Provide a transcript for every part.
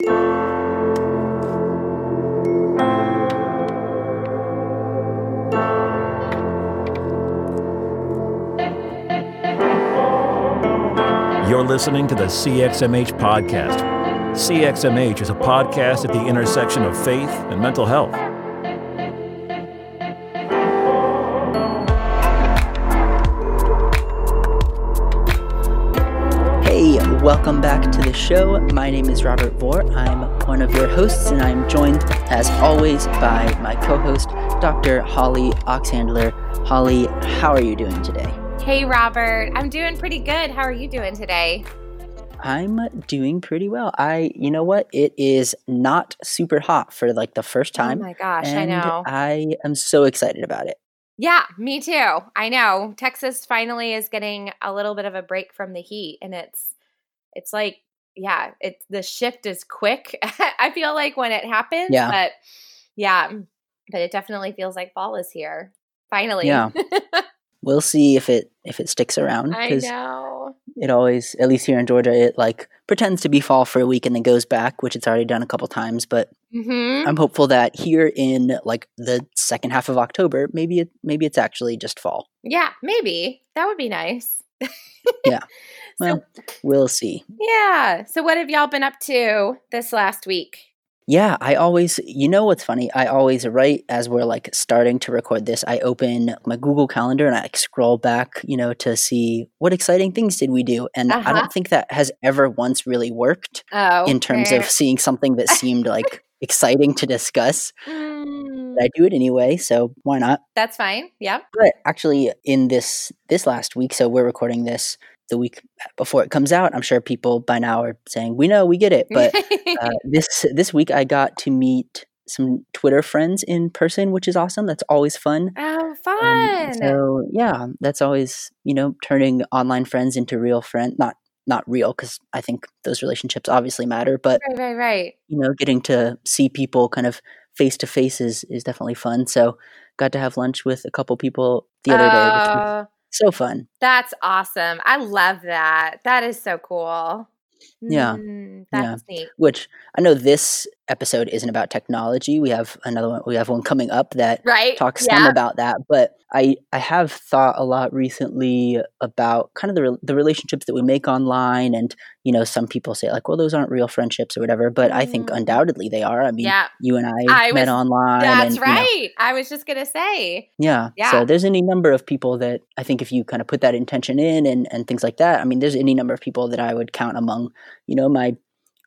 You're listening to the CXMH podcast. CXMH is a podcast at the intersection of faith and mental health. Welcome back to the show. My name is Robert Vore. I'm one of your hosts, and I'm joined, as always, by my co host, Dr. Holly Oxhandler. Holly, how are you doing today? Hey, Robert. I'm doing pretty good. How are you doing today? I'm doing pretty well. I, you know what? It is not super hot for like the first oh time. Oh my gosh, I know. I am so excited about it. Yeah, me too. I know. Texas finally is getting a little bit of a break from the heat and it's it's like yeah, it's the shift is quick. I feel like when it happens, Yeah. but yeah, but it definitely feels like fall is here. Finally. Yeah. We'll see if it if it sticks around I know. it always, at least here in Georgia, it like pretends to be fall for a week and then goes back, which it's already done a couple times. But Mhm. I'm hopeful that here in like the second half of October, maybe it maybe it's actually just fall. Yeah, maybe. That would be nice. Yeah. So Well, we'll see. yeah. So what have y'all been up to this last week? Yeah, I always, you know what's funny? I always, right as we're like starting to record this, I open my Google Calendar and I like scroll back, you know, to see what exciting things did we do. And I Uh-huh. don't think that has ever once really worked Oh. in terms of seeing something that seemed like exciting to discuss. Mm, I do it anyway, so why not? that's fine. Yeah. But actually, in this this last week, so we're recording this the week before it comes out. I'm sure people by now are saying, "We know, we get it." But uh, this this week, I got to meet some Twitter friends in person, which is awesome. That's always fun. oh, Um, fun. so yeah, that's always you know turning online friends into real friend. Not not real because I think those relationships obviously matter, but right, right, right. you know, getting to see people kind of face to face is is definitely fun. So got to have lunch with a couple people the other day, which was Oh, so fun. that's awesome. I love that. That is so cool. Yeah. Mm, that's neat. Which I know this episode isn't about technology. We have another one. We have one coming up that Right? talks some about that. But I I have thought a lot recently about kind of the re- the relationships that we make online, and you know, some people say like, well, those aren't real friendships or whatever. But I think Mm. undoubtedly they are. I mean, Yeah. you and I, I met was- online. That's and, you know, right. I was just going to say. Yeah. Yeah. So there's any number of people that I think if you kind of put that intention in and, and things like that, I mean, there's any number of people that I would count among, you know, my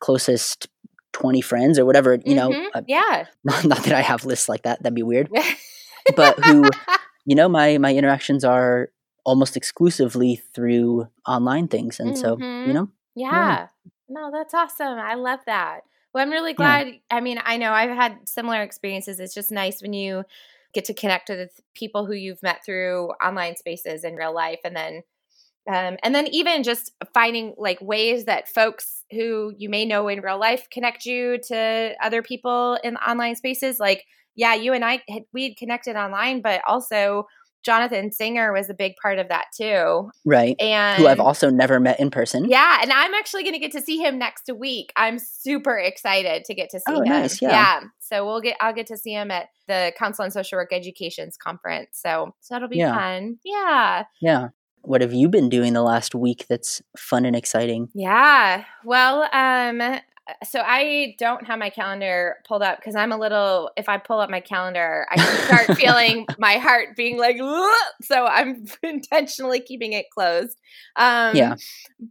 closest 20 friends or whatever, you know, Mhm. uh, Yeah. not, not that I have lists like that. That'd be weird. But who, you know, my, my interactions are almost exclusively through online things. And so, you know, Yeah. No, that's awesome. I love that. Well, I'm really Yeah. glad. I mean, I know I've had similar experiences. It's just nice when you get to connect with people who you've met through online spaces in real life and then um, and then even just finding like ways that folks who you may know in real life connect you to other people in online spaces like yeah you and i had, we had connected online but also jonathan singer was a big part of that too right. and Who I've also never met in person. yeah, and I'm actually going to get to see him next week. I'm super excited to get to see Oh, him. nice, yeah. So we'll get I'll get to see him at the Council on Social Work Education's conference. So so that'll be Yeah. fun. Yeah. Yeah. What have you been doing the last week that's fun and exciting? Yeah. Well, um so I don't have my calendar pulled up because I'm a little if I pull up my calendar, I can start feeling my heart being like "Ugh." so I'm intentionally keeping it closed. Um Yeah.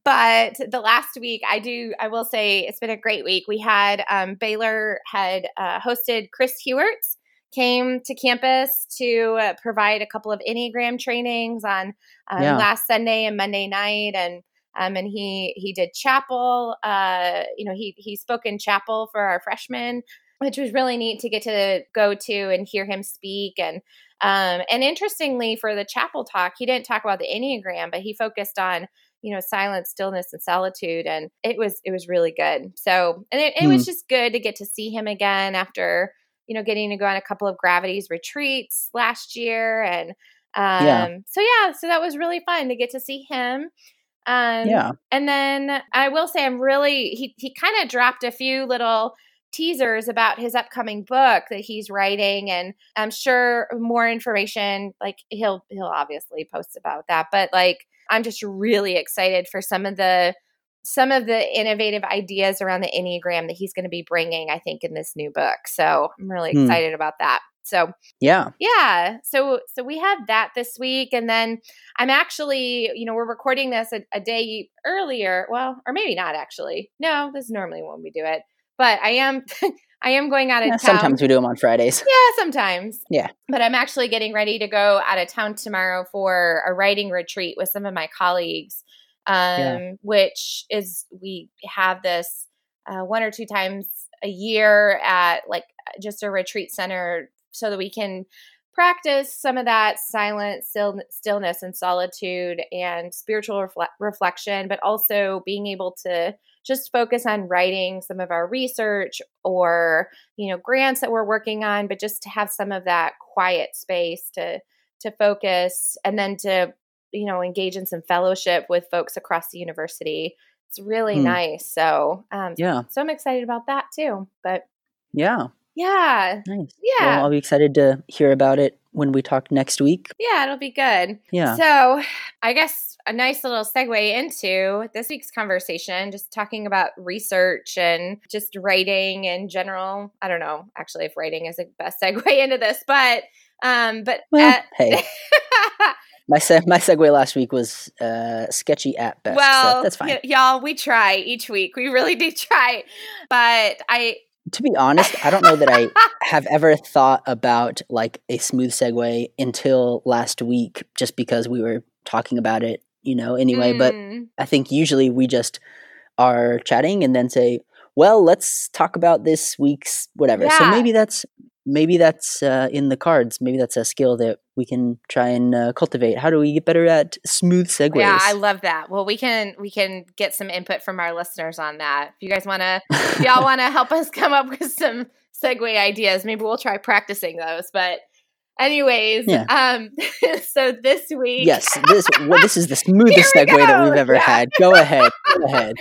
but the last week i do i will say it's been a great week we had um, baylor had uh, hosted Chris Heuertz came to campus to uh, provide a couple of enneagram trainings on um, Yeah. last sunday and monday night and um, and he he did chapel uh, you know he he spoke in chapel for our freshmen which was really neat to get to go to and hear him speak. And um, and interestingly for the chapel talk he didn't talk about the enneagram but he focused on you know silence stillness and solitude and it was it was really good. So and it, it was just good to get to see him again after you know getting to go on a couple of gravities retreats last year and um Yeah. so yeah so that was really fun to get to see him Um, Yeah. And then I will say, I'm really, he, he kind of dropped a few little teasers about his upcoming book that he's writing and i'm sure more information like he'll he'll obviously post about that but like i'm just really excited for some of the some of the innovative ideas around the enneagram that he's going to be bringing i think in this new book. So i'm really Hmm. excited about that. So Yeah. yeah. So so we have that this week and then i'm actually you know we're recording this a, a day earlier. Well or maybe not actually. No this is normally when we do it. But i am i am going out of Yeah, town. sometimes we do them on Fridays. yeah sometimes. Yeah. but i'm actually getting ready to go out of town tomorrow for a writing retreat with some of my colleagues um Yeah. which is we have this uh, one or two times a year at like just a retreat center so that we can practice some of that silent still, stillness and solitude and spiritual refle- reflection but also being able to just focus on writing some of our research or you know grants that we're working on but just to have some of that quiet space to to focus and then to you know engage in some fellowship with folks across the university it's really Hmm. nice so um Yeah. so i'm excited about that too but Yeah. yeah Nice. yeah Well, I'll be excited to hear about it when we talk next week. yeah it'll be good Yeah. So, I guess a nice little segue into this week's conversation, just talking about research and just writing in general. I don't know actually if writing is the best segue into this, but um but Well, at- hey, my se- my segue last week was uh, sketchy at best. well, so that's fine. y- y'all, we try each week. We really do try. But I to be honest, I don't know that I have ever thought about like a smooth segue until last week, just because we were talking about it, you know. Anyway, but Mm, I think usually we just are chatting and then say, "Well, let's talk about this week's whatever." So maybe that's maybe that's uh, in the cards. Maybe that's a skill that we can try and uh, cultivate. How do we get better at smooth segues? yeah, I love that. Well, we can we can get some input from our listeners on that. If you guys want to y'all want to help us come up with some segue ideas, maybe we'll try practicing those. But anyways, Yeah. um so this week yes, this well, this is the smoothest segue we that we've ever Yeah. had. Go ahead. Go ahead.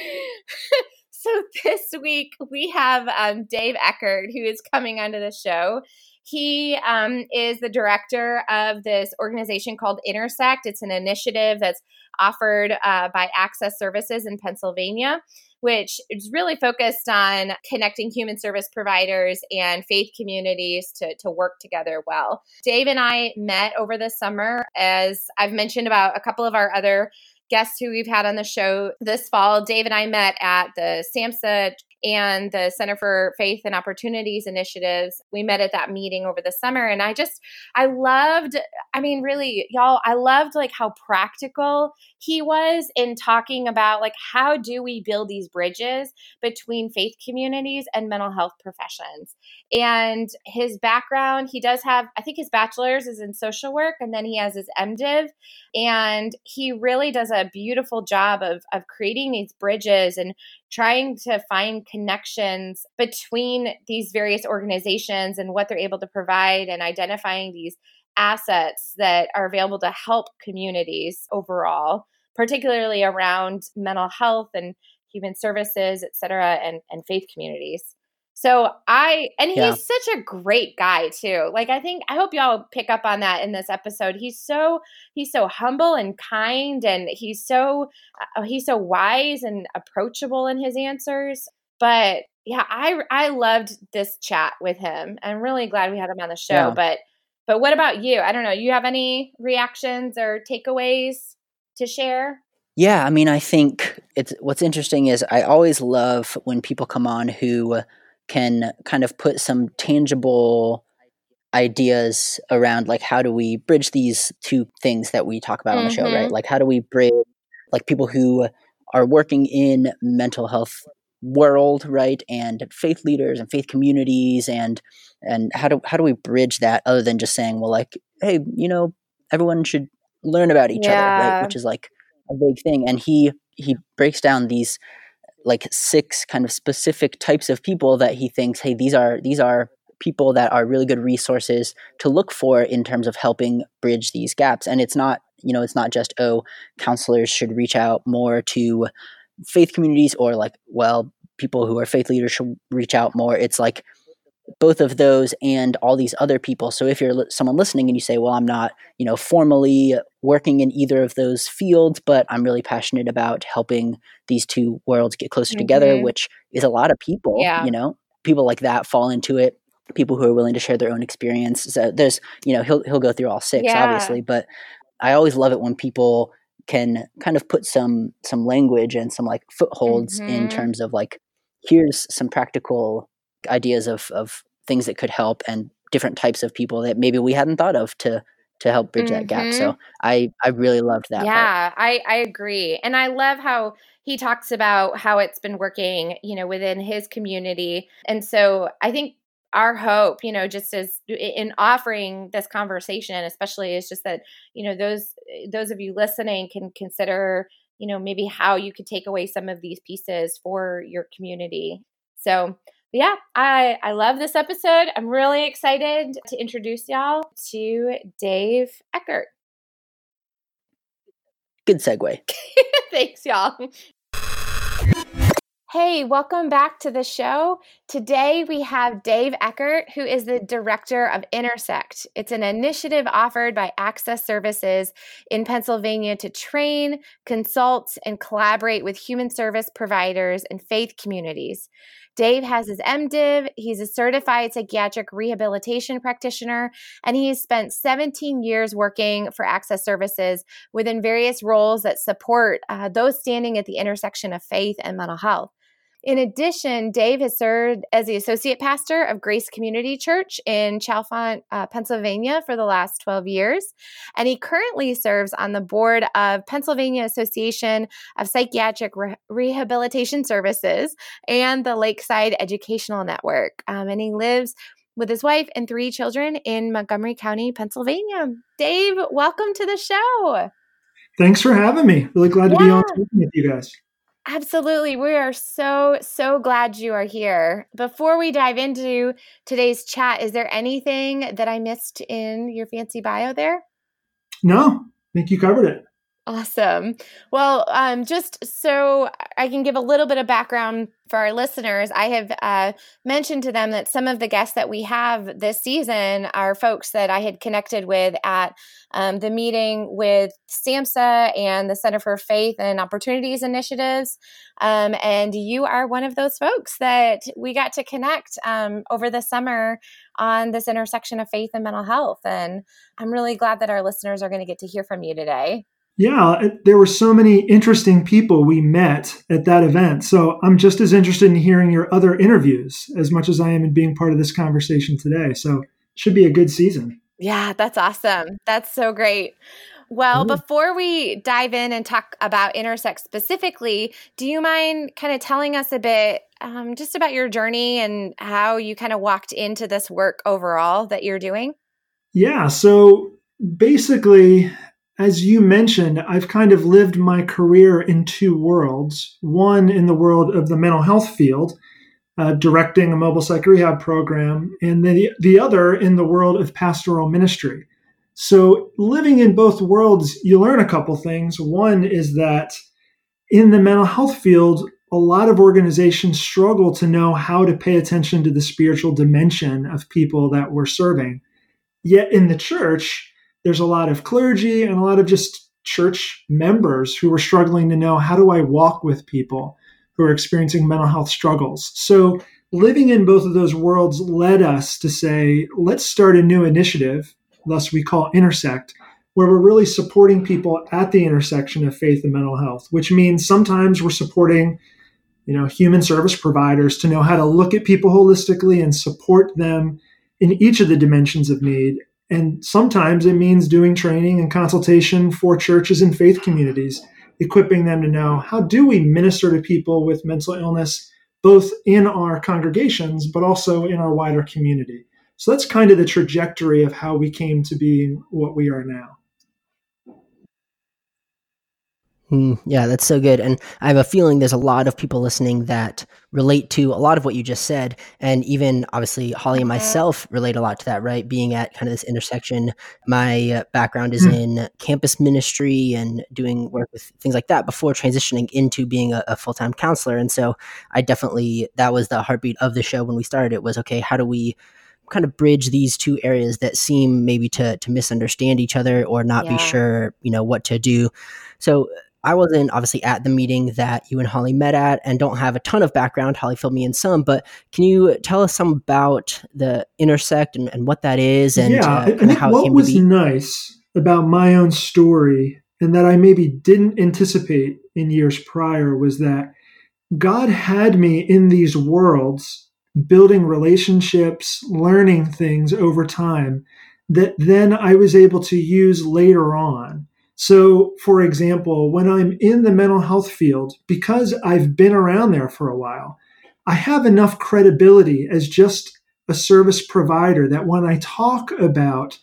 so this week we have um, Dave Eckert, who is coming onto the show. He um, is the director of this organization called Intersect. It's an initiative that's offered uh, by Access Services in Pennsylvania, which is really focused on connecting human service providers and faith communities to, to work together well. Dave and I met over the summer, as I've mentioned about a couple of our other guests who we've had on the show this fall. Dave and I met at the SAMHSA and the Center for Faith and Opportunities initiatives. We met at that meeting over the summer and I just I loved I mean really y'all I loved like how practical he was in talking about like how do we build these bridges between faith communities and mental health professions. And his background, he does have I think his bachelor's is in social work and then he has his MDiv and he really does a beautiful job of of creating these bridges and trying to find connections between these various organizations and what they're able to provide and identifying these assets that are available to help communities overall particularly around mental health and human services et cetera and, and faith communities so i and he's Yeah. such a great guy too like i think i hope y'all pick up on that in this episode. He's so he's so humble and kind and he's so uh, he's so wise and approachable in his answers. But yeah i i loved this chat with him. I'm really glad we had him on the show Yeah. but but what about you? I don't know you have any reactions or takeaways to share? Yeah, I mean, I think it's what's interesting is I always love when people come on who can kind of put some tangible ideas around like how do we bridge these two things that we talk about on the show, right? Mhm. Like how do we bridge like people who are working in mental health world, right? And faith leaders and faith communities and and how do how do we bridge that other than just saying, well like, hey, you know, everyone should learn about each other, right? Which is like a big thing and he he breaks down these like six kind of specific types of people that he thinks hey these are these are people that are really good resources to look for in terms of helping bridge these gaps and it's not you know, it's not just, oh, counselors should reach out more to faith communities or like, well, people who are faith leaders should reach out more. It's like both of those and all these other people. So if you're someone listening and you say, well, I'm not, you know, formally working in either of those fields, but I'm really passionate about helping these two worlds get closer mm-hmm. together, which is a lot of people, yeah. you know, people like that fall into it people who are willing to share their own experience. So there's, you know, he'll he'll go through all six, yeah. obviously, but I always love it when people can kind of put some some language and some like footholds mm-hmm. in terms of like here's some practical ideas of of things that could help and different types of people that maybe we hadn't thought of to to help bridge mm-hmm. that gap. So mm-hmm. I I really loved that. Yeah, part. I I agree, and I love how he talks about how it's been working, you know, within his community, and so I think our hope you know just as in offering this conversation especially is just that you know those those of you listening can consider you know maybe how you could take away some of these pieces for your community so yeah i i love this episode i'm really excited to introduce y'all to dave eckert good segue thanks y'all Hey, welcome back to the show. Today we have Dave Eckert, who is the director of Intersect. It's an initiative offered by Access Services in Pennsylvania to train, consult, and collaborate with human service providers and faith communities. Dave has his MDiv, he's a certified psychiatric rehabilitation practitioner, and he has spent 17 years working for Access Services within various roles that support uh, those standing at the intersection of faith and mental health. In addition, Dave has served as the associate pastor of Grace Community Church in Chalfont, uh, Pennsylvania for the last 12 years. And he currently serves on the board of Pennsylvania Association of Psychiatric Re- Rehabilitation Services and the Lakeside Educational Network. Um, and he lives with his wife and three children in Montgomery County, Pennsylvania. Dave, welcome to the show. Thanks for having me. Really glad to yeah. be on with you guys. Absolutely. We are so, so glad you are here. Before we dive into today's chat, is there anything that I missed in your fancy bio there? No, I think you covered it. Awesome. Well, um, just so I can give a little bit of background for our listeners, I have uh, mentioned to them that some of the guests that we have this season are folks that I had connected with at um, the meeting with SAMHSA and the Center for Faith and Opportunities Initiatives. Um, and you are one of those folks that we got to connect um, over the summer on this intersection of faith and mental health. And I'm really glad that our listeners are going to get to hear from you today. Yeah, there were so many interesting people we met at that event. So I'm just as interested in hearing your other interviews as much as I am in being part of this conversation today. So should be a good season. Yeah, that's awesome. That's so great. Well, mm-hmm. before we dive in and talk about Intersect specifically, do you mind kind of telling us a bit um, just about your journey and how you kind of walked into this work overall that you're doing? Yeah. So basically, as you mentioned, I've kind of lived my career in two worlds one in the world of the mental health field, uh, directing a mobile psych rehab program, and the, the other in the world of pastoral ministry. So, living in both worlds, you learn a couple things. One is that in the mental health field, a lot of organizations struggle to know how to pay attention to the spiritual dimension of people that we're serving. Yet in the church, there's a lot of clergy and a lot of just church members who are struggling to know how do I walk with people who are experiencing mental health struggles. So living in both of those worlds led us to say, let's start a new initiative, thus we call Intersect, where we're really supporting people at the intersection of faith and mental health, which means sometimes we're supporting you know human service providers to know how to look at people holistically and support them in each of the dimensions of need and sometimes it means doing training and consultation for churches and faith communities, equipping them to know how do we minister to people with mental illness, both in our congregations, but also in our wider community. So that's kind of the trajectory of how we came to be what we are now. Mm, yeah, that's so good. And I have a feeling there's a lot of people listening that relate to a lot of what you just said. And even obviously, Holly and mm-hmm. myself relate a lot to that, right? Being at kind of this intersection. My uh, background is mm. in campus ministry and doing work with things like that before transitioning into being a, a full time counselor. And so I definitely, that was the heartbeat of the show when we started. It was okay, how do we kind of bridge these two areas that seem maybe to to misunderstand each other or not yeah. be sure you know what to do so I wasn't obviously at the meeting that you and Holly met at and don't have a ton of background. Holly filled me in some, but can you tell us some about the Intersect and, and what that is and yeah, uh, think how what was nice about my own story and that I maybe didn't anticipate in years prior was that God had me in these worlds building relationships, learning things over time that then I was able to use later on so, for example, when I'm in the mental health field, because I've been around there for a while, I have enough credibility as just a service provider that when I talk about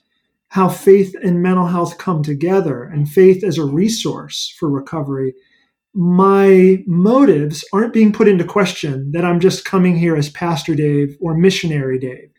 how faith and mental health come together and faith as a resource for recovery, my motives aren't being put into question that I'm just coming here as Pastor Dave or Missionary Dave,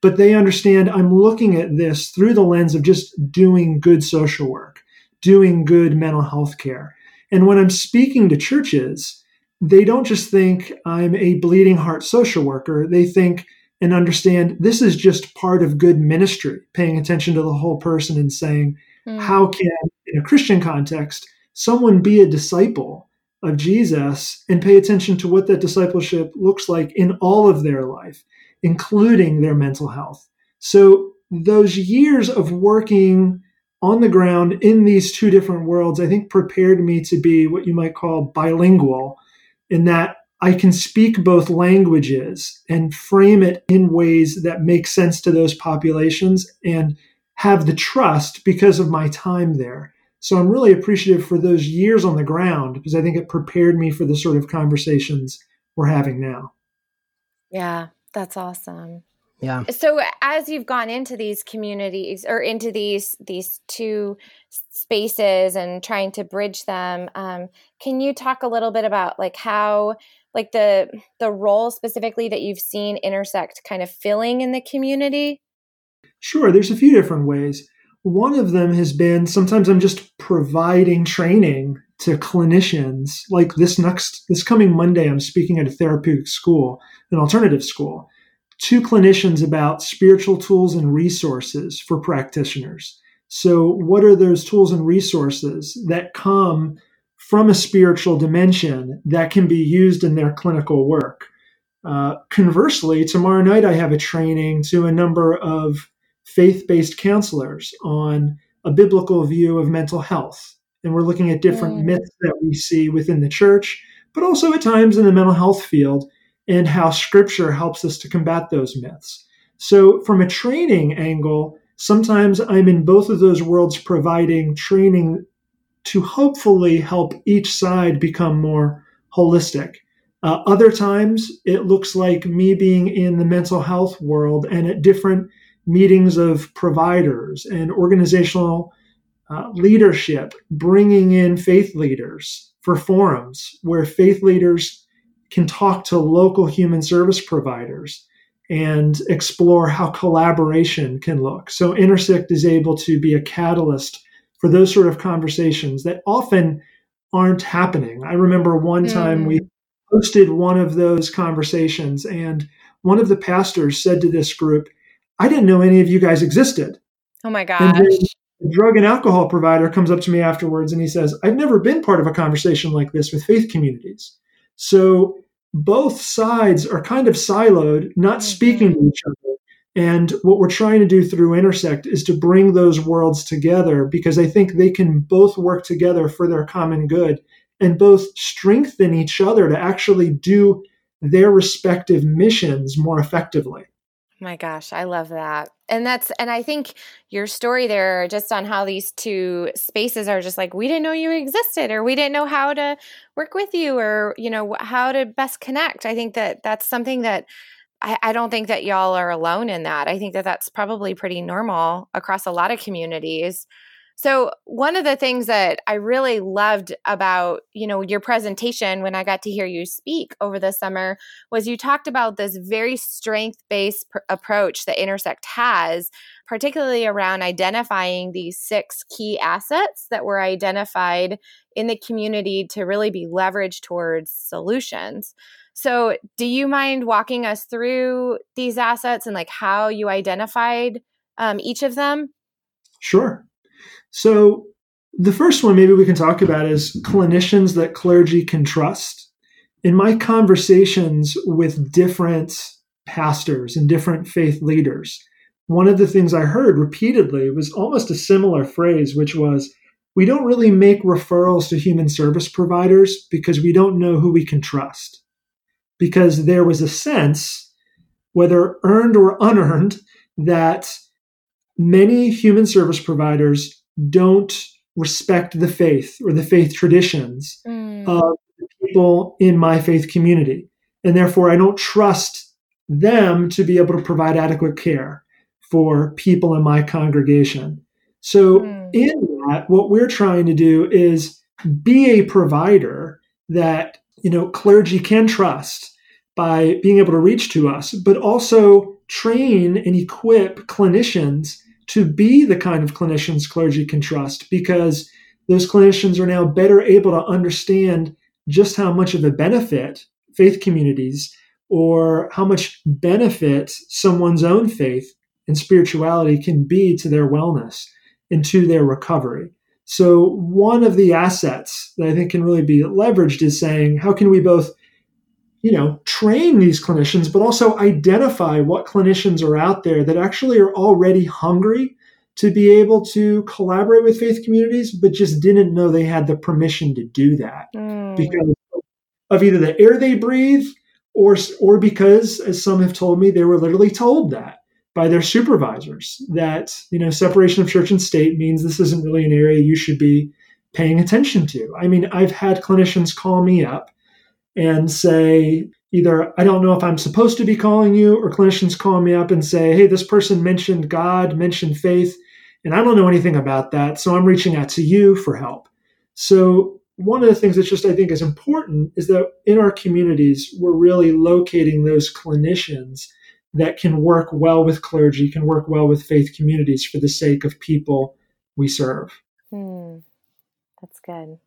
but they understand I'm looking at this through the lens of just doing good social work doing good mental health care. And when I'm speaking to churches, they don't just think I'm a bleeding heart social worker. They think and understand this is just part of good ministry, paying attention to the whole person and saying, mm. how can, in a Christian context, someone be a disciple of Jesus and pay attention to what that discipleship looks like in all of their life, including their mental health? So, those years of working on the ground in these two different worlds, I think prepared me to be what you might call bilingual, in that I can speak both languages and frame it in ways that make sense to those populations and have the trust because of my time there. So I'm really appreciative for those years on the ground because I think it prepared me for the sort of conversations we're having now. Yeah, that's awesome. Yeah. So as you've gone into these communities or into these these two spaces and trying to bridge them, um, can you talk a little bit about like how like the the role specifically that you've seen intersect kind of filling in the community? Sure, there's a few different ways. One of them has been sometimes I'm just providing training to clinicians. Like this next this coming Monday, I'm speaking at a therapeutic school, an alternative school to clinicians about spiritual tools and resources for practitioners. So, what are those tools and resources that come from a spiritual dimension that can be used in their clinical work? Uh, conversely, tomorrow night I have a training to a number of faith based counselors on a biblical view of mental health. And we're looking at different mm. myths that we see within the church, but also at times in the mental health field and how scripture helps us to combat those myths. So, from a training angle, sometimes I'm in both of those worlds providing training to hopefully help each side become more holistic. Uh, other times, it looks like me being in the mental health world and at different meetings of providers and organizational uh, leadership, bringing in faith leaders for forums where faith leaders can talk to local human service providers and explore how collaboration can look. So Intersect is able to be a catalyst for those sort of conversations that often aren't happening. I remember one mm. time we hosted one of those conversations and one of the pastors said to this group, I didn't know any of you guys existed. Oh my gosh. The drug and alcohol provider comes up to me afterwards and he says, I've never been part of a conversation like this with faith communities. So both sides are kind of siloed, not mm-hmm. speaking to each other. And what we're trying to do through Intersect is to bring those worlds together because I think they can both work together for their common good and both strengthen each other to actually do their respective missions more effectively. My gosh, I love that. And that's and I think your story there just on how these two spaces are just like we didn't know you existed or we didn't know how to work with you or you know how to best connect. I think that that's something that I, I don't think that y'all are alone in that. I think that that's probably pretty normal across a lot of communities. So, one of the things that I really loved about, you know, your presentation when I got to hear you speak over the summer was you talked about this very strength-based pr- approach that Intersect has, particularly around identifying these six key assets that were identified in the community to really be leveraged towards solutions. So, do you mind walking us through these assets and like how you identified um, each of them? Sure. So, the first one maybe we can talk about is clinicians that clergy can trust. In my conversations with different pastors and different faith leaders, one of the things I heard repeatedly was almost a similar phrase, which was, We don't really make referrals to human service providers because we don't know who we can trust. Because there was a sense, whether earned or unearned, that many human service providers don't respect the faith or the faith traditions mm. of the people in my faith community. And therefore, I don't trust them to be able to provide adequate care for people in my congregation. So, mm. in that, what we're trying to do is be a provider that you know clergy can trust by being able to reach to us, but also train and equip clinicians to be the kind of clinicians clergy can trust because those clinicians are now better able to understand just how much of a benefit faith communities or how much benefit someone's own faith and spirituality can be to their wellness and to their recovery. So, one of the assets that I think can really be leveraged is saying, how can we both you know, train these clinicians, but also identify what clinicians are out there that actually are already hungry to be able to collaborate with faith communities, but just didn't know they had the permission to do that mm. because of either the air they breathe or, or because, as some have told me, they were literally told that by their supervisors that, you know, separation of church and state means this isn't really an area you should be paying attention to. I mean, I've had clinicians call me up and say, either I don't know if I'm supposed to be calling you, or clinicians call me up and say, hey, this person mentioned God, mentioned faith, and I don't know anything about that. So I'm reaching out to you for help. So one of the things that's just I think is important is that in our communities, we're really locating those clinicians that can work well with clergy, can work well with faith communities for the sake of people we serve. Hmm. That's good.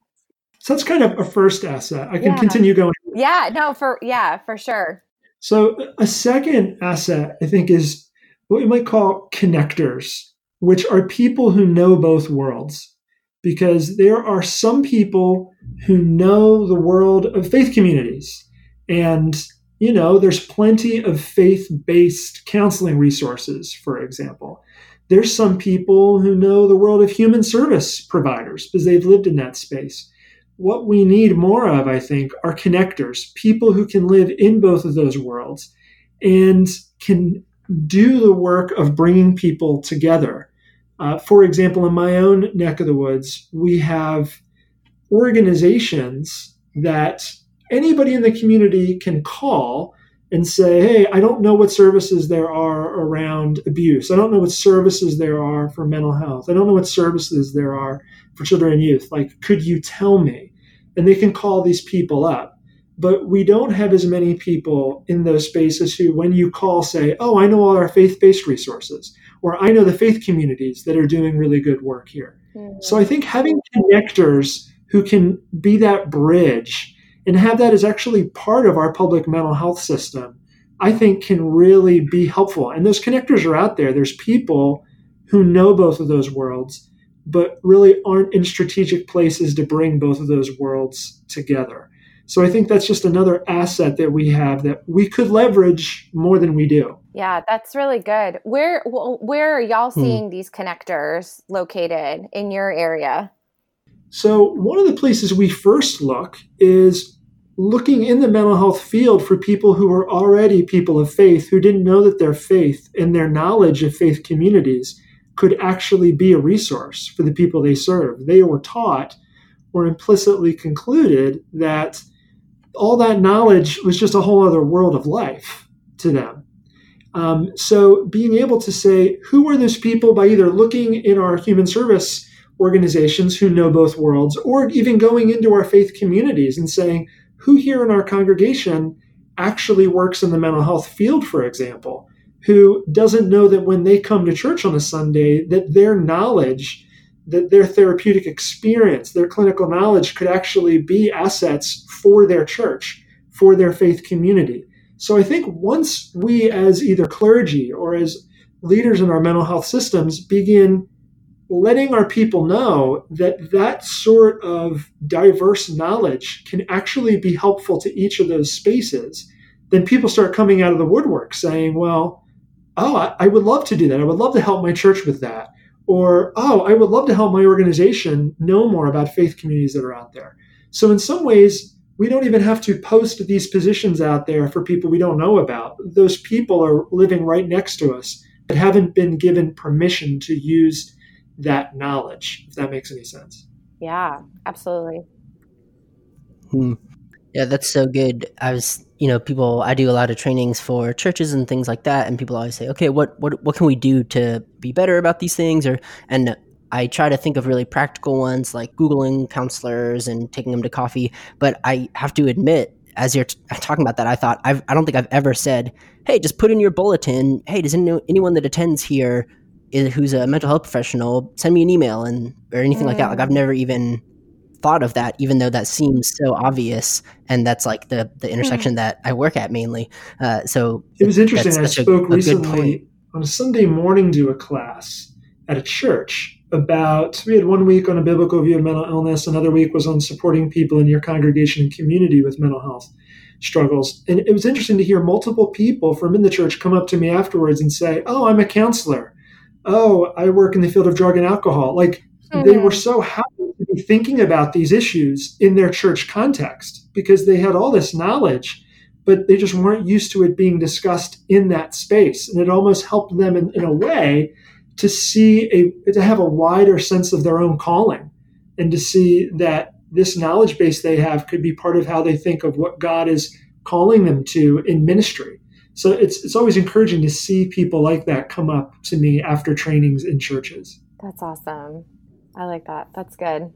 So that's kind of a first asset. I can yeah. continue going. Yeah, no, for yeah, for sure. So a second asset I think is what we might call connectors, which are people who know both worlds. Because there are some people who know the world of faith communities. And, you know, there's plenty of faith based counseling resources, for example. There's some people who know the world of human service providers because they've lived in that space what we need more of, I think, are connectors, people who can live in both of those worlds and can do the work of bringing people together. Uh, for example, in my own neck of the woods, we have organizations that anybody in the community can call and say, hey, I don't know what services there are around abuse. I don't know what services there are for mental health. I don't know what services there are for children and youth. Like, could you tell me? And they can call these people up. But we don't have as many people in those spaces who, when you call, say, oh, I know all our faith based resources, or I know the faith communities that are doing really good work here. Mm-hmm. So I think having connectors who can be that bridge and have that as actually part of our public mental health system, I think can really be helpful. And those connectors are out there. There's people who know both of those worlds, but really aren't in strategic places to bring both of those worlds together. So I think that's just another asset that we have that we could leverage more than we do. Yeah, that's really good. Where where are y'all hmm. seeing hmm. these connectors located in your area? So one of the places we first look is looking in the mental health field for people who were already people of faith who didn't know that their faith and their knowledge of faith communities could actually be a resource for the people they serve. They were taught or implicitly concluded that all that knowledge was just a whole other world of life to them. Um, so being able to say, who are those people by either looking in our human service organizations who know both worlds, or even going into our faith communities and saying, who here in our congregation actually works in the mental health field, for example, who doesn't know that when they come to church on a Sunday, that their knowledge, that their therapeutic experience, their clinical knowledge could actually be assets for their church, for their faith community. So I think once we, as either clergy or as leaders in our mental health systems, begin letting our people know that that sort of diverse knowledge can actually be helpful to each of those spaces, then people start coming out of the woodwork saying, well, oh, I would love to do that. I would love to help my church with that. Or, oh, I would love to help my organization know more about faith communities that are out there. So, in some ways, we don't even have to post these positions out there for people we don't know about. Those people are living right next to us, but haven't been given permission to use that knowledge, if that makes any sense. Yeah, absolutely. Hmm. Yeah, that's so good. I was, you know, people. I do a lot of trainings for churches and things like that, and people always say, "Okay, what what what can we do to be better about these things?" Or and I try to think of really practical ones like Googling counselors and taking them to coffee. But I have to admit, as you're t- talking about that, I thought, I've, I do not think I've ever said, hey, just put in your bulletin, hey, does any, anyone that attends here is, who's a mental health professional send me an email and or anything mm. like that? Like I've never even thought of that, even though that seems so obvious, and that's like the the intersection mm. that I work at mainly. Uh, so it was interesting. I spoke a, a recently on a Sunday morning to a class at a church about we had one week on a biblical view of mental illness another week was on supporting people in your congregation and community with mental health struggles and it was interesting to hear multiple people from in the church come up to me afterwards and say oh i'm a counselor oh i work in the field of drug and alcohol like mm-hmm. they were so happy to be thinking about these issues in their church context because they had all this knowledge but they just weren't used to it being discussed in that space and it almost helped them in, in a way to see a to have a wider sense of their own calling and to see that this knowledge base they have could be part of how they think of what God is calling them to in ministry. So it's it's always encouraging to see people like that come up to me after trainings in churches. That's awesome. I like that. That's good.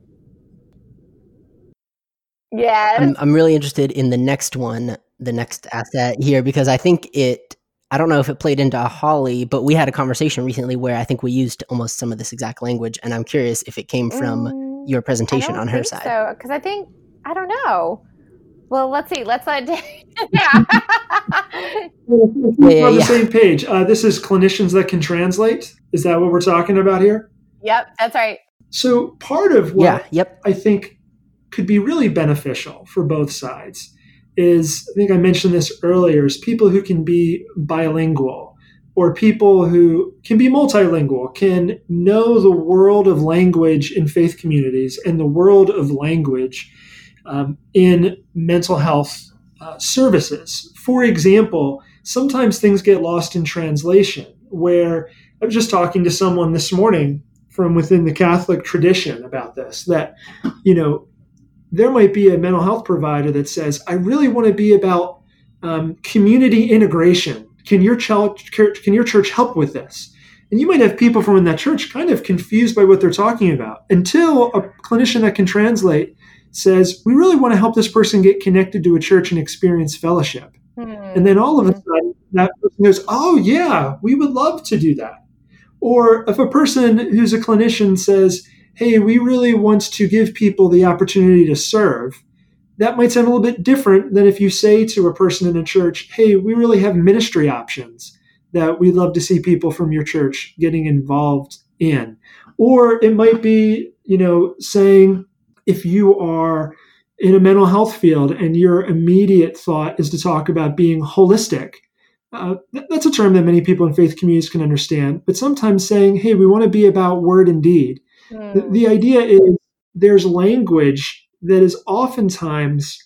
Yeah. I'm, I'm really interested in the next one, the next asset here, because I think it I don't know if it played into Holly, but we had a conversation recently where I think we used almost some of this exact language, and I'm curious if it came from mm, your presentation on her side. So, because I think I don't know. Well, let's see. Let's let. yeah. We're yeah, on the yeah. same page. Uh, this is clinicians that can translate. Is that what we're talking about here? Yep, that's right. So part of what yeah, yep. I think could be really beneficial for both sides is I think I mentioned this earlier is people who can be bilingual or people who can be multilingual can know the world of language in faith communities and the world of language um, in mental health uh, services. For example, sometimes things get lost in translation. Where I was just talking to someone this morning from within the Catholic tradition about this that, you know, there might be a mental health provider that says, I really want to be about um, community integration. Can your, church, can your church help with this? And you might have people from that church kind of confused by what they're talking about until a clinician that can translate says, We really want to help this person get connected to a church and experience fellowship. Mm-hmm. And then all of a sudden, that person goes, Oh, yeah, we would love to do that. Or if a person who's a clinician says, hey, we really want to give people the opportunity to serve, that might sound a little bit different than if you say to a person in a church, hey, we really have ministry options that we'd love to see people from your church getting involved in. Or it might be, you know, saying if you are in a mental health field and your immediate thought is to talk about being holistic. Uh, that's a term that many people in faith communities can understand, but sometimes saying, hey, we want to be about word and deed. The, hmm. the idea is there's language that is oftentimes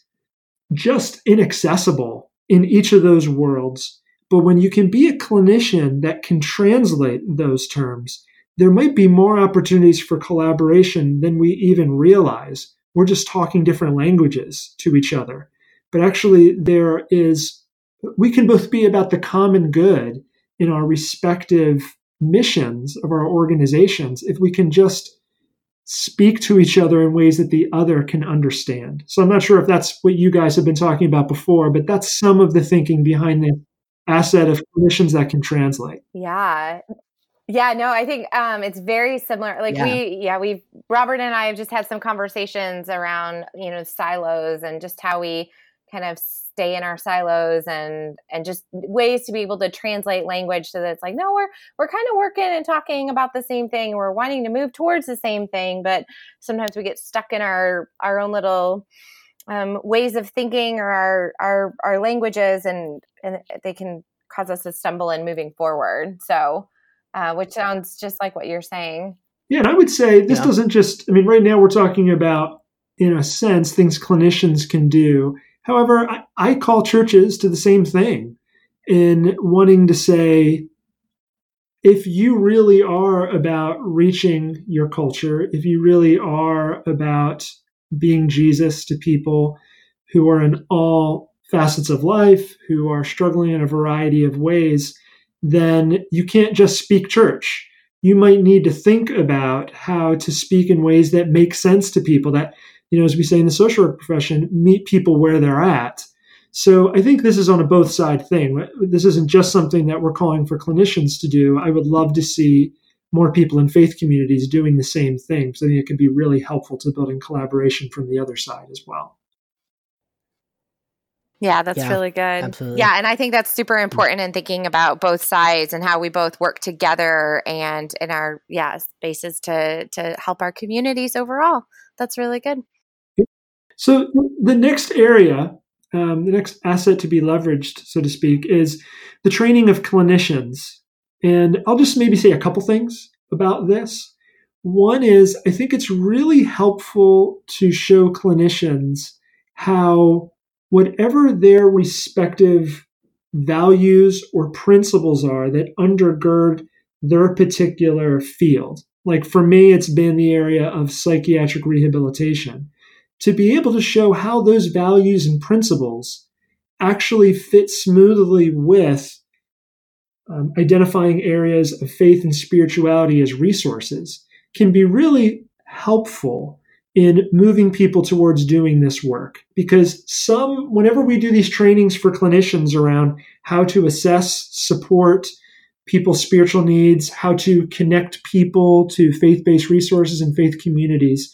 just inaccessible in each of those worlds. But when you can be a clinician that can translate those terms, there might be more opportunities for collaboration than we even realize. We're just talking different languages to each other. But actually, there is, we can both be about the common good in our respective missions of our organizations if we can just speak to each other in ways that the other can understand. So I'm not sure if that's what you guys have been talking about before, but that's some of the thinking behind the asset of clinicians that can translate. Yeah. Yeah, no, I think um, it's very similar. Like Yeah. we, yeah, we, Robert and I have just had some conversations around, you know, silos and just how we kind of stay in our silos and and just ways to be able to translate language so that it's like, no, we're we're kind of working and talking about the same thing. We're wanting to move towards the same thing, but sometimes we get stuck in our our own little um, ways of thinking or our our our languages, and and they can cause us to stumble in moving forward. So uh, which sounds just like what you're saying. Yeah, and I would say this Yeah. doesn't just, I mean, right now we're talking about, in a sense, things clinicians can do. However, I, I call churches to the same thing in wanting to say, if you really are about reaching your culture, if you really are about being Jesus to people who are in all facets of life, who are struggling in a variety of ways, then you can't just speak church. You might need to think about how to speak in ways that make sense to people that, you know, as we say in the social work profession, meet people where they're at. So I think this is on a both side thing. This isn't just something that we're calling for clinicians to do. I would love to see more people in faith communities doing the same thing. So I think it can be really helpful to building collaboration from the other side as well. Yeah, that's Yeah, really good. absolutely. Yeah, and I think that's super important in thinking about both sides and how we both work together and in our yeah spaces to to help our communities overall. That's really good. So the next area, um, the next asset to be leveraged, so to speak, is the training of clinicians. And I'll just maybe say a couple things about this. One is I think it's really helpful to show clinicians how whatever their respective values or principles are that undergird their particular field. Like for me, it's been the area of psychiatric rehabilitation to be able to show how those values and principles actually fit smoothly with um, identifying areas of faith and spirituality as resources can be really helpful in moving people towards doing this work. Because some whenever we do these trainings for clinicians around how to assess support people's spiritual needs how to connect people to faith-based resources and faith communities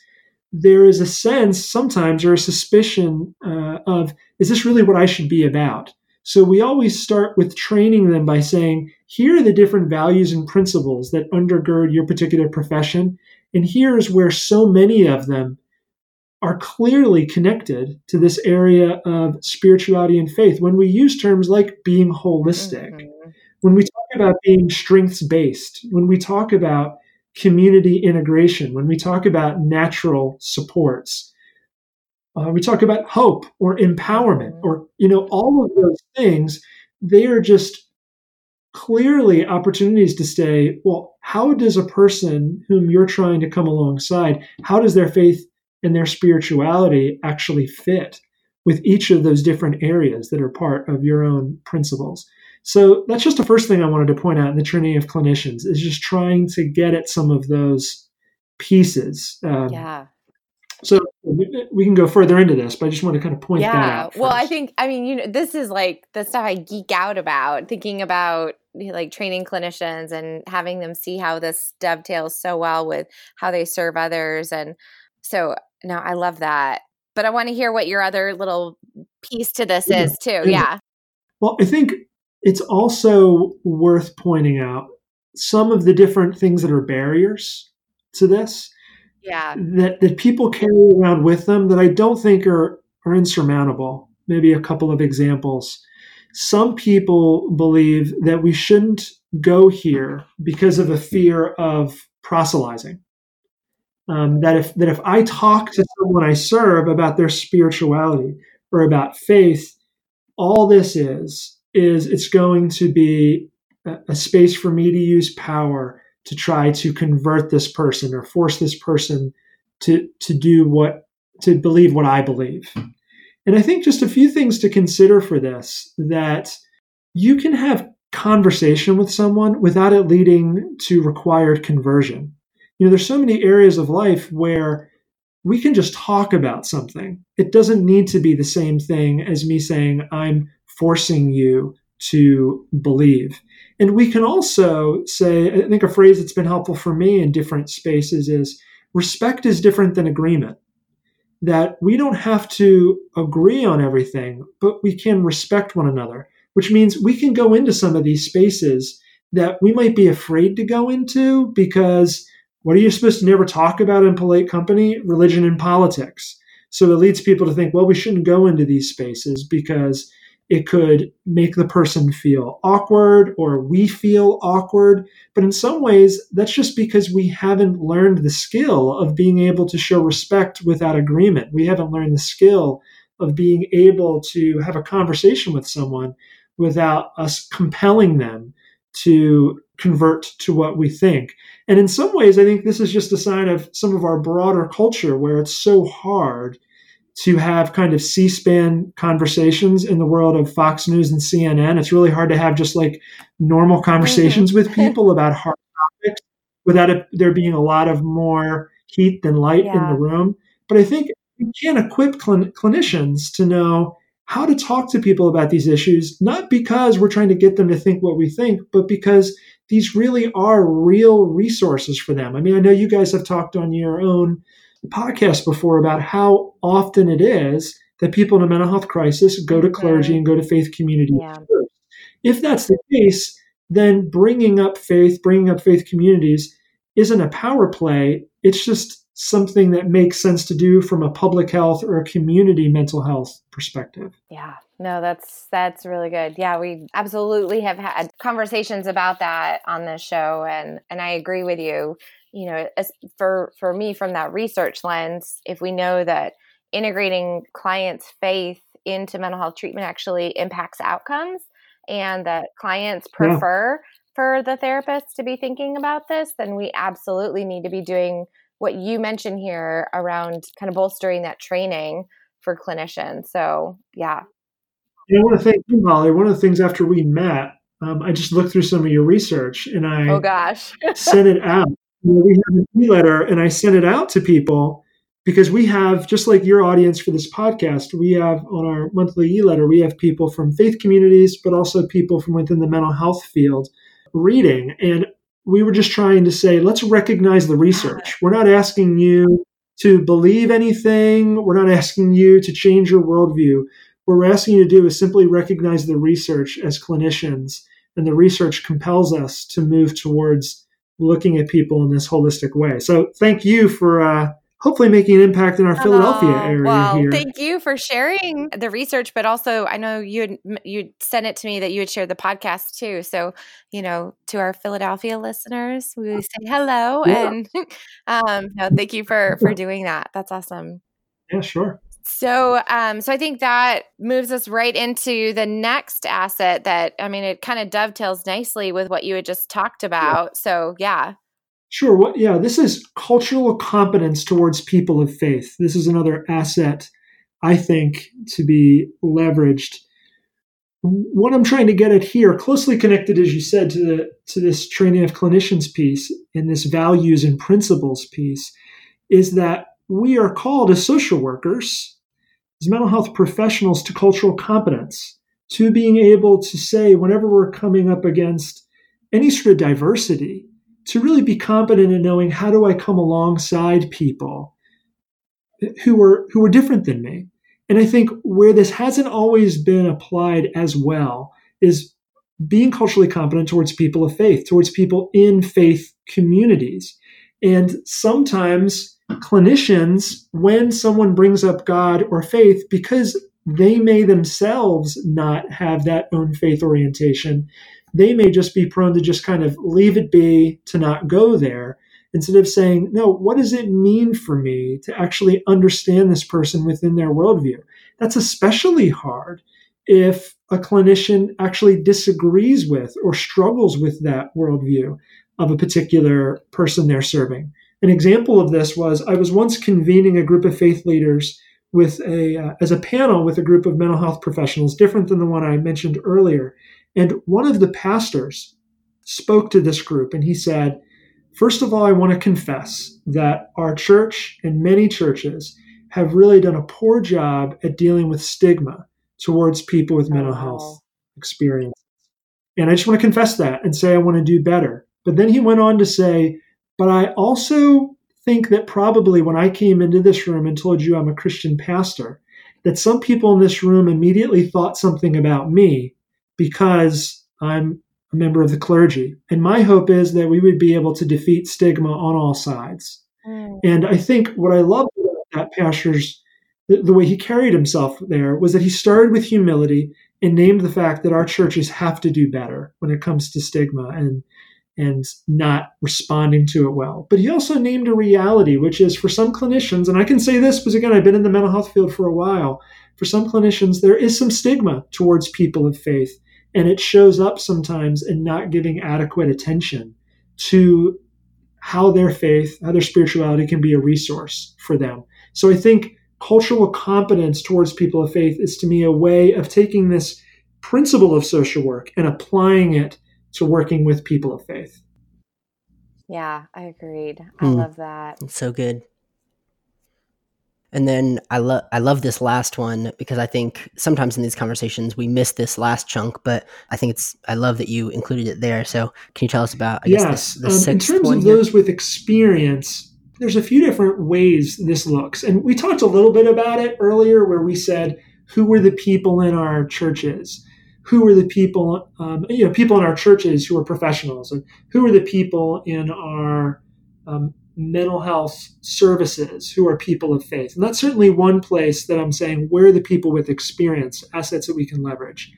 there is a sense sometimes or a suspicion uh, of is this really what i should be about? So we always start with training them by saying here are the different values and principles that undergird your particular profession and here's where so many of them are clearly connected to this area of spirituality and faith when we use terms like being holistic Mhm. when we talk about being strengths based, when we talk about community integration, when we talk about natural supports, uh, we talk about hope or empowerment or, you know, all of those things, they are just clearly opportunities to say, well, how does a person whom you're trying to come alongside, how does their faith and their spirituality actually fit with each of those different areas that are part of your own principles? So that's just the first thing I wanted to point out in the training of clinicians is just trying to get at some of those pieces. Um, Yeah. So we, can go further into this, but I just want to kind of point that yeah. out. Well, I think I mean, you know, this is like the stuff I geek out about thinking about like training clinicians and having them see how this dovetails so well with how they serve others and so no, I love that. But I want to hear what your other little piece to this Yeah. is too. Yeah. Yeah. Well, I think it's also worth pointing out some of the different things that are barriers to this Yeah. that, that people carry around with them that I don't think are, are insurmountable. Maybe a couple of examples. Some people believe that we shouldn't go here because of a fear of proselytizing. Um, that if that if I talk to someone I serve about their spirituality or about faith, all this is is it's going to be a, a space for me to use power to try to convert this person or force this person to to do what to believe what I believe. And I think just a few things to consider for this that you can have conversation with someone without it leading to required conversion. You know, there's so many areas of life where we can just talk about something. It doesn't need to be the same thing as me saying, I'm forcing you to believe. And we can also say, I think a phrase that's been helpful for me in different spaces is respect is different than agreement. That we don't have to agree on everything, but we can respect one another, which means we can go into some of these spaces that we might be afraid to go into because what are you supposed to never talk about in polite company? Religion and politics. So it leads people to think, well, we shouldn't go into these spaces because it could make the person feel awkward or we feel awkward. But in some ways, that's just because we haven't learned the skill of being able to show respect without agreement. We haven't learned the skill of being able to have a conversation with someone without us compelling them to convert to what we think. And in some ways, I think this is just a sign of some of our broader culture where it's so hard to have kind of C SPAN conversations in the world of Fox News and CNN. It's really hard to have just like normal conversations mm-hmm. with people about hard topics without it, there being a lot of more heat than light yeah. in the room. But I think we can equip clinicians to know how to talk to people about these issues, not because we're trying to get them to think what we think, but because these really are real resources for them. I mean, I know you guys have talked on your own podcast before about how often it is that people in a mental health crisis go to clergy mm-hmm. and go to faith communities. Yeah. If that's the case, then bringing up faith, bringing up faith communities isn't a power play. It's just something that makes sense to do from a public health or a community mental health perspective. Yeah. No, that's that's really good. Yeah, we absolutely have had conversations about that on this show and and I agree with you. You know, as for for me from that research lens, if we know that integrating clients' faith into mental health treatment actually impacts outcomes and that clients prefer yeah. for the therapist to be thinking about this, then we absolutely need to be doing what you mentioned here around kind of bolstering that training for clinicians. So, yeah. I want to thank you, Holly. One of the things after we met, um, I just looked through some of your research and I oh gosh sent it out. You know, we have an e-letter and I send it out to people because we have just like your audience for this podcast we have on our monthly e-letter we have people from faith communities but also people from within the mental health field reading and we were just trying to say, let's recognize the research. We're not asking you to believe anything. We're not asking you to change your worldview. What we're asking you to do is simply recognize the research as clinicians. And the research compels us to move towards looking at people in this holistic way. So thank you for uh, hopefully making an impact in our Philadelphia oh, area well, here. Thank you for sharing the research, but also I know you had, you sent it to me that you had shared the podcast too. So you know, to our Philadelphia listeners, we say hello yeah. and um, no, thank you for for doing that. That's awesome. Yeah, sure. So, um, so I think that moves us right into the next asset that I mean, it kind of dovetails nicely with what you had just talked about. Yeah. So, yeah. Sure. What, yeah, this is cultural competence towards people of faith. This is another asset, I think, to be leveraged. What I'm trying to get at here, closely connected, as you said, to the to this training of clinicians piece and this values and principles piece, is that we are called as social workers, as mental health professionals, to cultural competence, to being able to say whenever we're coming up against any sort of diversity to really be competent in knowing how do I come alongside people who are who are different than me. And I think where this hasn't always been applied as well is being culturally competent towards people of faith, towards people in faith communities. And sometimes clinicians, when someone brings up God or faith, because they may themselves not have that own faith orientation, they may just be prone to just kind of leave it be, to not go there, instead of saying, no, what does it mean for me to actually understand this person within their worldview? That's especially hard if a clinician actually disagrees with or struggles with that worldview of a particular person they're serving. An example of this was I was once convening a group of faith leaders with a uh, as a panel with a group of mental health professionals different than the one I mentioned earlier and one of the pastors spoke to this group and he said, First of all, I want to confess that our church and many churches have really done a poor job at dealing with stigma towards people with mental health experience. And I just want to confess that and say I want to do better. But then he went on to say, but I also think that probably when I came into this room and told you I'm a Christian pastor, that some people in this room immediately thought something about me because I'm a member of the clergy. And my hope is that we would be able to defeat stigma on all sides. Mm. And I think what I love about that pastor's the, the way he carried himself there was that he started with humility and named the fact that our churches have to do better when it comes to stigma and and not responding to it well. But he also named a reality, which is for some clinicians, and I can say this because again, I've been in the mental health field for a while. For some clinicians, there is some stigma towards people of faith, and it shows up sometimes in not giving adequate attention to how their faith, how their spirituality can be a resource for them. So I think cultural competence towards people of faith is to me a way of taking this principle of social work and applying it to working with people of faith. Yeah, I agreed. I mm. love that. It's so good. And then I love I love this last one because I think sometimes in these conversations we miss this last chunk, but I think it's I love that you included it there. So can you tell us about I yes, guess, um, in terms of here? those with experience, there's a few different ways this looks. And we talked a little bit about it earlier where we said, who were the people in our churches? Who are the people, um, you know, people in our churches who are professionals? And who are the people in our um, mental health services who are people of faith? And that's certainly one place that I'm saying, where are the people with experience, assets that we can leverage?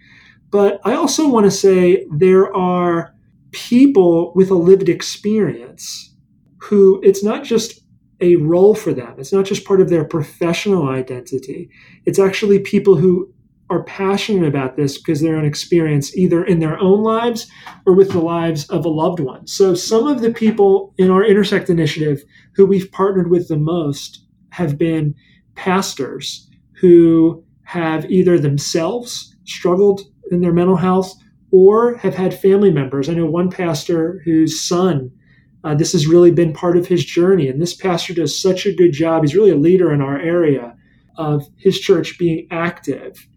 But I also want to say there are people with a lived experience who it's not just a role for them. It's not just part of their professional identity. It's actually people who are passionate about this because they're an experience either in their own lives or with the lives of a loved one. So some of the people in our Intersect initiative who we've partnered with the most have been pastors who have either themselves struggled in their mental health or have had family members. I know one pastor whose son uh, this has really been part of his journey. And this pastor does such a good job. He's really a leader in our area of his church being active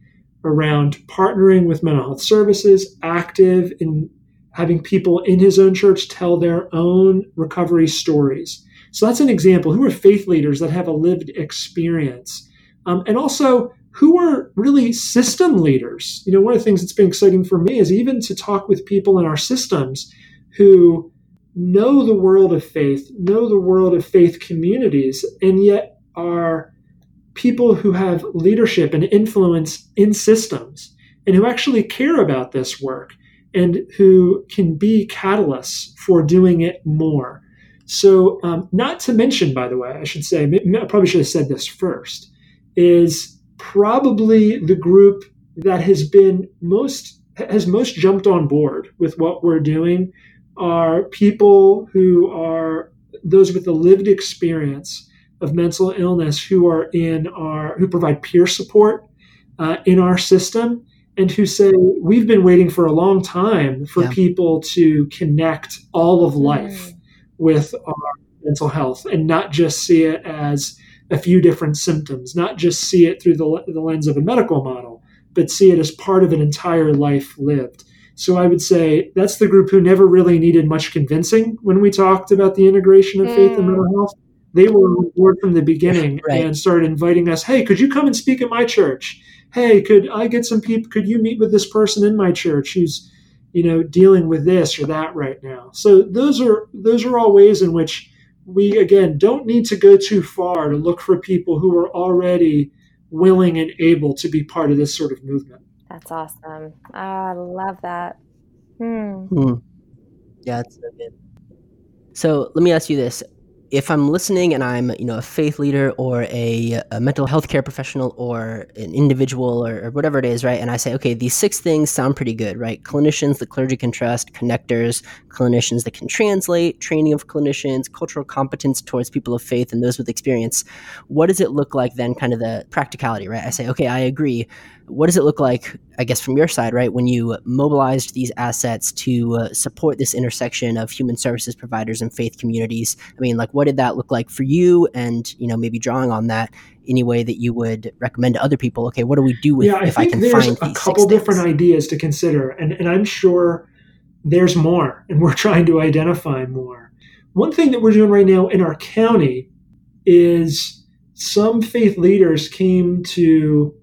around partnering with mental health services, active in having people in his own church tell their own recovery stories. So that's an example. Who are faith leaders that have a lived experience? Um, and also, who are really system leaders? You know, one of the things that's been exciting for me is even to talk with people in our systems who know the world of faith, know the world of faith communities, and yet are people who have leadership and influence in systems and who actually care about this work and who can be catalysts for doing it more. So, um, not to mention, by the way, I should say, I probably should have said this first, is probably the group that has been most has most jumped on board with what we're doing are people who are those with the lived experience of mental illness who are in our who provide peer support uh, in our system and who say we've been waiting for a long time for yeah. people to connect all of life mm. with our mental health and not just see it as a few different symptoms not just see it through the, the lens of a medical model but see it as part of an entire life lived so I would say that's the group who never really needed much convincing when we talked about the integration of mm. faith and mental mm. health. They were on board from the beginning right. and started inviting us, hey, could you come and speak at my church? Hey, could I get some people? Could you meet with this person in my church who's, you know, dealing with this or that right now? So those are those are all ways in which we again don't need to go too far to look for people who are already willing and able to be part of this sort of movement. That's awesome. Oh, I love that. Hmm. Hmm. Yeah, it's so good. So let me ask you this: if I'm listening and I'm, you know, a faith leader or a, a mental health care professional or an individual or, or, whatever it is, right? And I say, okay, these six things sound pretty good, right? Clinicians the clergy can trust, connectors, clinicians that can translate, training of clinicians, cultural competence towards people of faith and those with experience. What does it look like then, kind of the practicality, right? I say, okay, I agree. What does it look like, I guess, from your side, right, when you mobilized these assets to uh, support this intersection of human services providers and faith communities? I mean, like, what did that look like for you? And, you know, maybe drawing on that, any way that you would recommend to other people, okay, what do we do with yeah, I if I can there's find a couple different things? ideas to consider, and, and I'm sure there's more, and we're trying to identify more. One thing that we're doing right now in our county is some faith leaders came to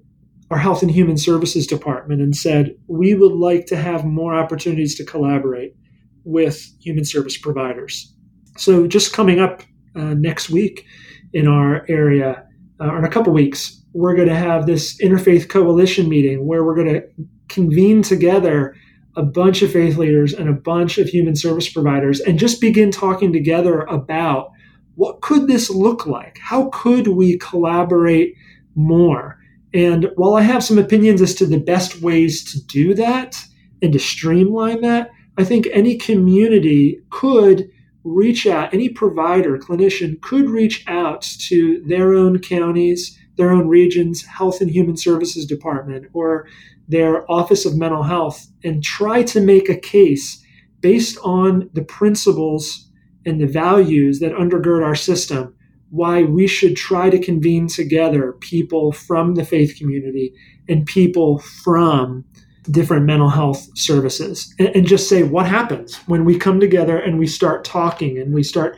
our Health and Human Services Department and said, We would like to have more opportunities to collaborate with human service providers. So, just coming up uh, next week in our area, uh, or in a couple weeks, we're going to have this interfaith coalition meeting where we're going to convene together a bunch of faith leaders and a bunch of human service providers and just begin talking together about what could this look like? How could we collaborate more? And while I have some opinions as to the best ways to do that and to streamline that, I think any community could reach out, any provider, clinician could reach out to their own counties, their own regions, health and human services department, or their office of mental health and try to make a case based on the principles and the values that undergird our system why we should try to convene together people from the faith community and people from different mental health services and, and just say what happens when we come together and we start talking and we start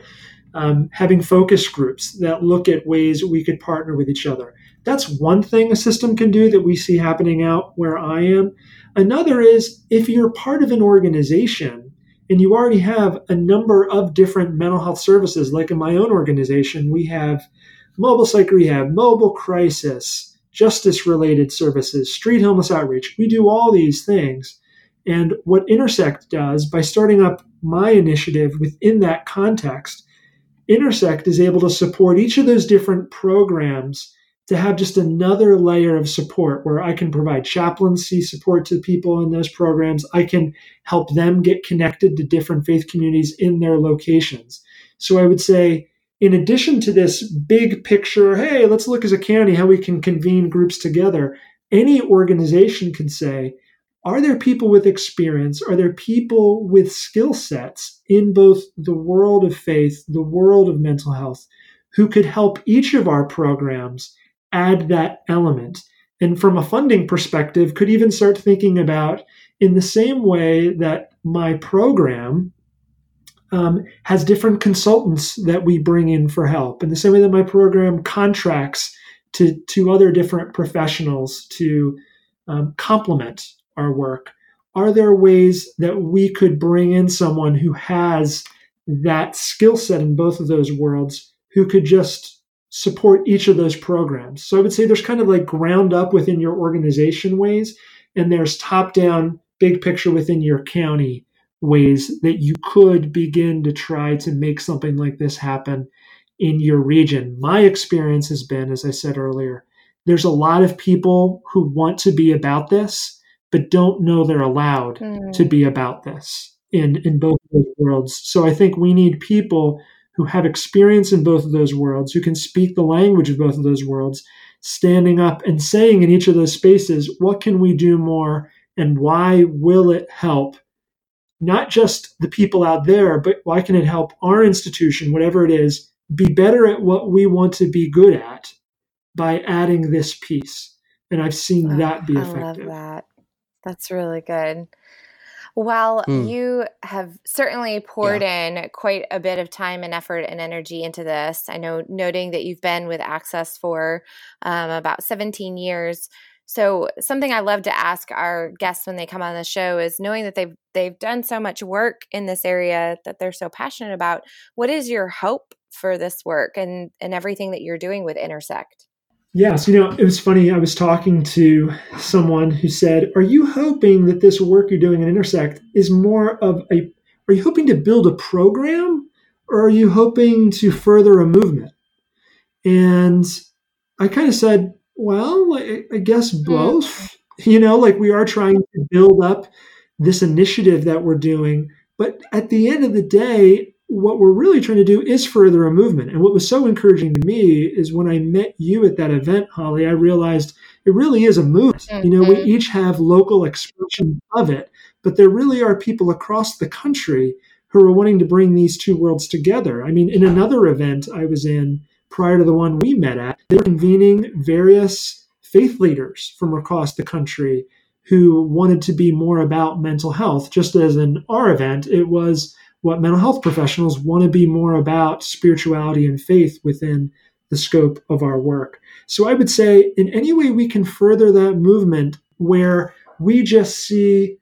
um, having focus groups that look at ways we could partner with each other. That's one thing a system can do that we see happening out where I am. Another is if you're part of an organization and you already have a number of different mental health services, like in my own organization, we have mobile psych rehab, mobile crisis, justice related services, street homeless outreach. We do all these things. And what Intersect does by starting up my initiative within that context, Intersect is able to support each of those different programs to have just another layer of support where I can provide chaplaincy support to people in those programs. I can help them get connected to different faith communities in their locations. So I would say, in addition to this big picture, hey, let's look as a county how we can convene groups together, any organization could say, are there people with experience? Are there people with skill sets in both the world of faith, the world of mental health, who could help each of our programs add that element. And from a funding perspective, could even start thinking about in the same way that my program um, has different consultants that we bring in for help, in the same way that my program contracts to, to other different professionals to um, complement our work. Are there ways that we could bring in someone who has that skill set in both of those worlds who could just support each of those programs. So I would say there's kind of like ground up within your organization ways, and there's top down, big picture within your county ways that you could begin to try to make something like this happen in your region. My experience has been, as I said earlier, there's a lot of people who want to be about this, but don't know they're allowed mm. to be about this in, in both those worlds. So I think we need people who have experience in both of those worlds, who can speak the language of both of those worlds, standing up and saying in each of those spaces, what can we do more and why will it help not just the people out there, but why can it help our institution, whatever it is, be better at what we want to be good at by adding this piece? And I've seen oh, that be effective. I love that. That's really good. Well, mm. you have certainly poured yeah. in quite a bit of time and effort and energy into this. I know, noting that you've been with Access for um, about 17 years. So, something I love to ask our guests when they come on the show is knowing that they've they've done so much work in this area that they're so passionate about. What is your hope for this work and and everything that you're doing with Intersect? Yes, you know, it was funny. I was talking to someone who said, Are you hoping that this work you're doing at Intersect is more of a, are you hoping to build a program or are you hoping to further a movement? And I kind of said, Well, I, I guess hmm. both. You know, like we are trying to build up this initiative that we're doing. But at the end of the day, what we're really trying to do is further a movement. And what was so encouraging to me is when I met you at that event, Holly, I realized it really is a movement. Mm-hmm. You know, we each have local expression of it, but there really are people across the country who are wanting to bring these two worlds together. I mean, in another event I was in prior to the one we met at, they were convening various faith leaders from across the country who wanted to be more about mental health. Just as in our event, it was what mental health professionals want to be more about spirituality and faith within the scope of our work. So I would say, in any way we can further that movement where we just see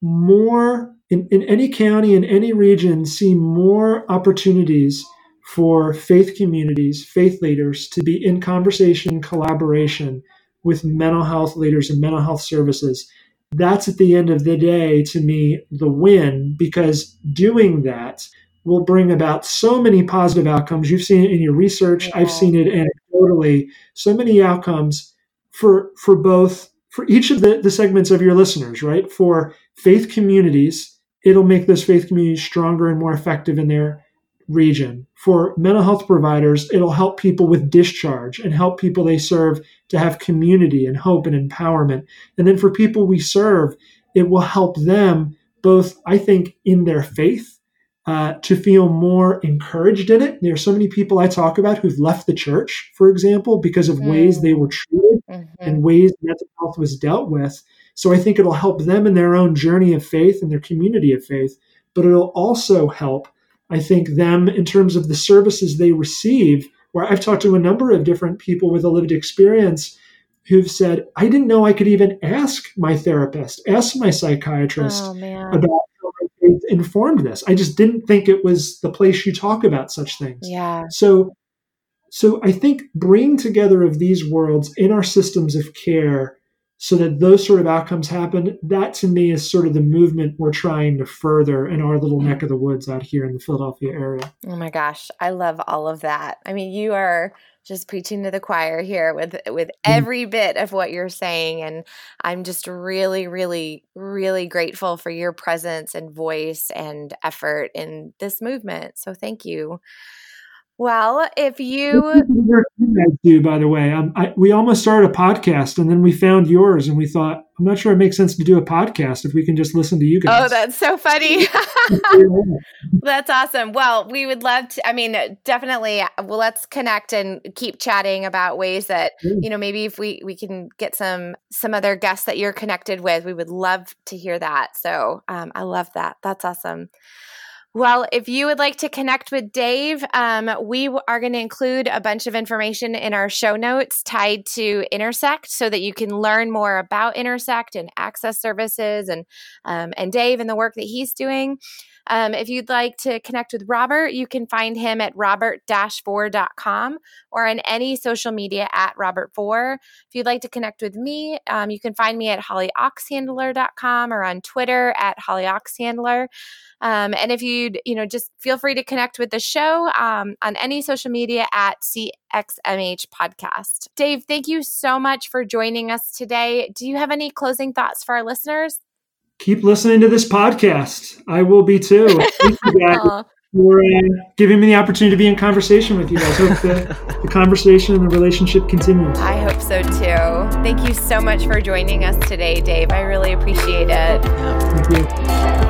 more in, in any county, in any region, see more opportunities for faith communities, faith leaders to be in conversation, collaboration with mental health leaders and mental health services. That's at the end of the day, to me, the win because doing that will bring about so many positive outcomes. You've seen it in your research. Yeah. I've seen it anecdotally. So many outcomes for for both for each of the, the segments of your listeners, right? For faith communities, it'll make those faith communities stronger and more effective in their region. For mental health providers, it'll help people with discharge and help people they serve to have community and hope and empowerment. And then for people we serve, it will help them both, I think, in their faith uh, to feel more encouraged in it. There are so many people I talk about who've left the church, for example, because of mm. ways they were treated mm-hmm. and ways mental health was dealt with. So I think it'll help them in their own journey of faith and their community of faith, but it'll also help, I think, them in terms of the services they receive. Where I've talked to a number of different people with a lived experience who've said, I didn't know I could even ask my therapist, ask my psychiatrist oh, about informed this. I just didn't think it was the place you talk about such things. Yeah. So so I think bringing together of these worlds in our systems of care so that those sort of outcomes happen, that to me is sort of the movement we're trying to further in our little neck of the woods out here in the Philadelphia area. Oh my gosh, I love all of that. I mean, you are just preaching to the choir here with with mm-hmm. every bit of what you're saying and I'm just really really really grateful for your presence and voice and effort in this movement. So thank you. Well, if you do, by the way, um, I, we almost started a podcast, and then we found yours, and we thought, I'm not sure it makes sense to do a podcast if we can just listen to you guys. Oh, that's so funny. that's awesome. Well, we would love to. I mean, definitely. Well, let's connect and keep chatting about ways that you know maybe if we we can get some some other guests that you're connected with, we would love to hear that. So um, I love that. That's awesome. Well, if you would like to connect with Dave, um, we are going to include a bunch of information in our show notes tied to Intersect so that you can learn more about Intersect and access services and, um, and Dave and the work that he's doing. Um, if you'd like to connect with Robert, you can find him at robertvore.com or on any social media at robertvore. If you'd like to connect with me, um, you can find me at hollyoxhandler.com or on Twitter at hollyoxhandler. Um, and if you'd, you know, just feel free to connect with the show um, on any social media at CXMH Podcast. Dave, thank you so much for joining us today. Do you have any closing thoughts for our listeners? Keep listening to this podcast. I will be too. Thank you guys for uh, giving me the opportunity to be in conversation with you. I hope the, the conversation and the relationship continues. I hope so too. Thank you so much for joining us today, Dave. I really appreciate it. Thank you.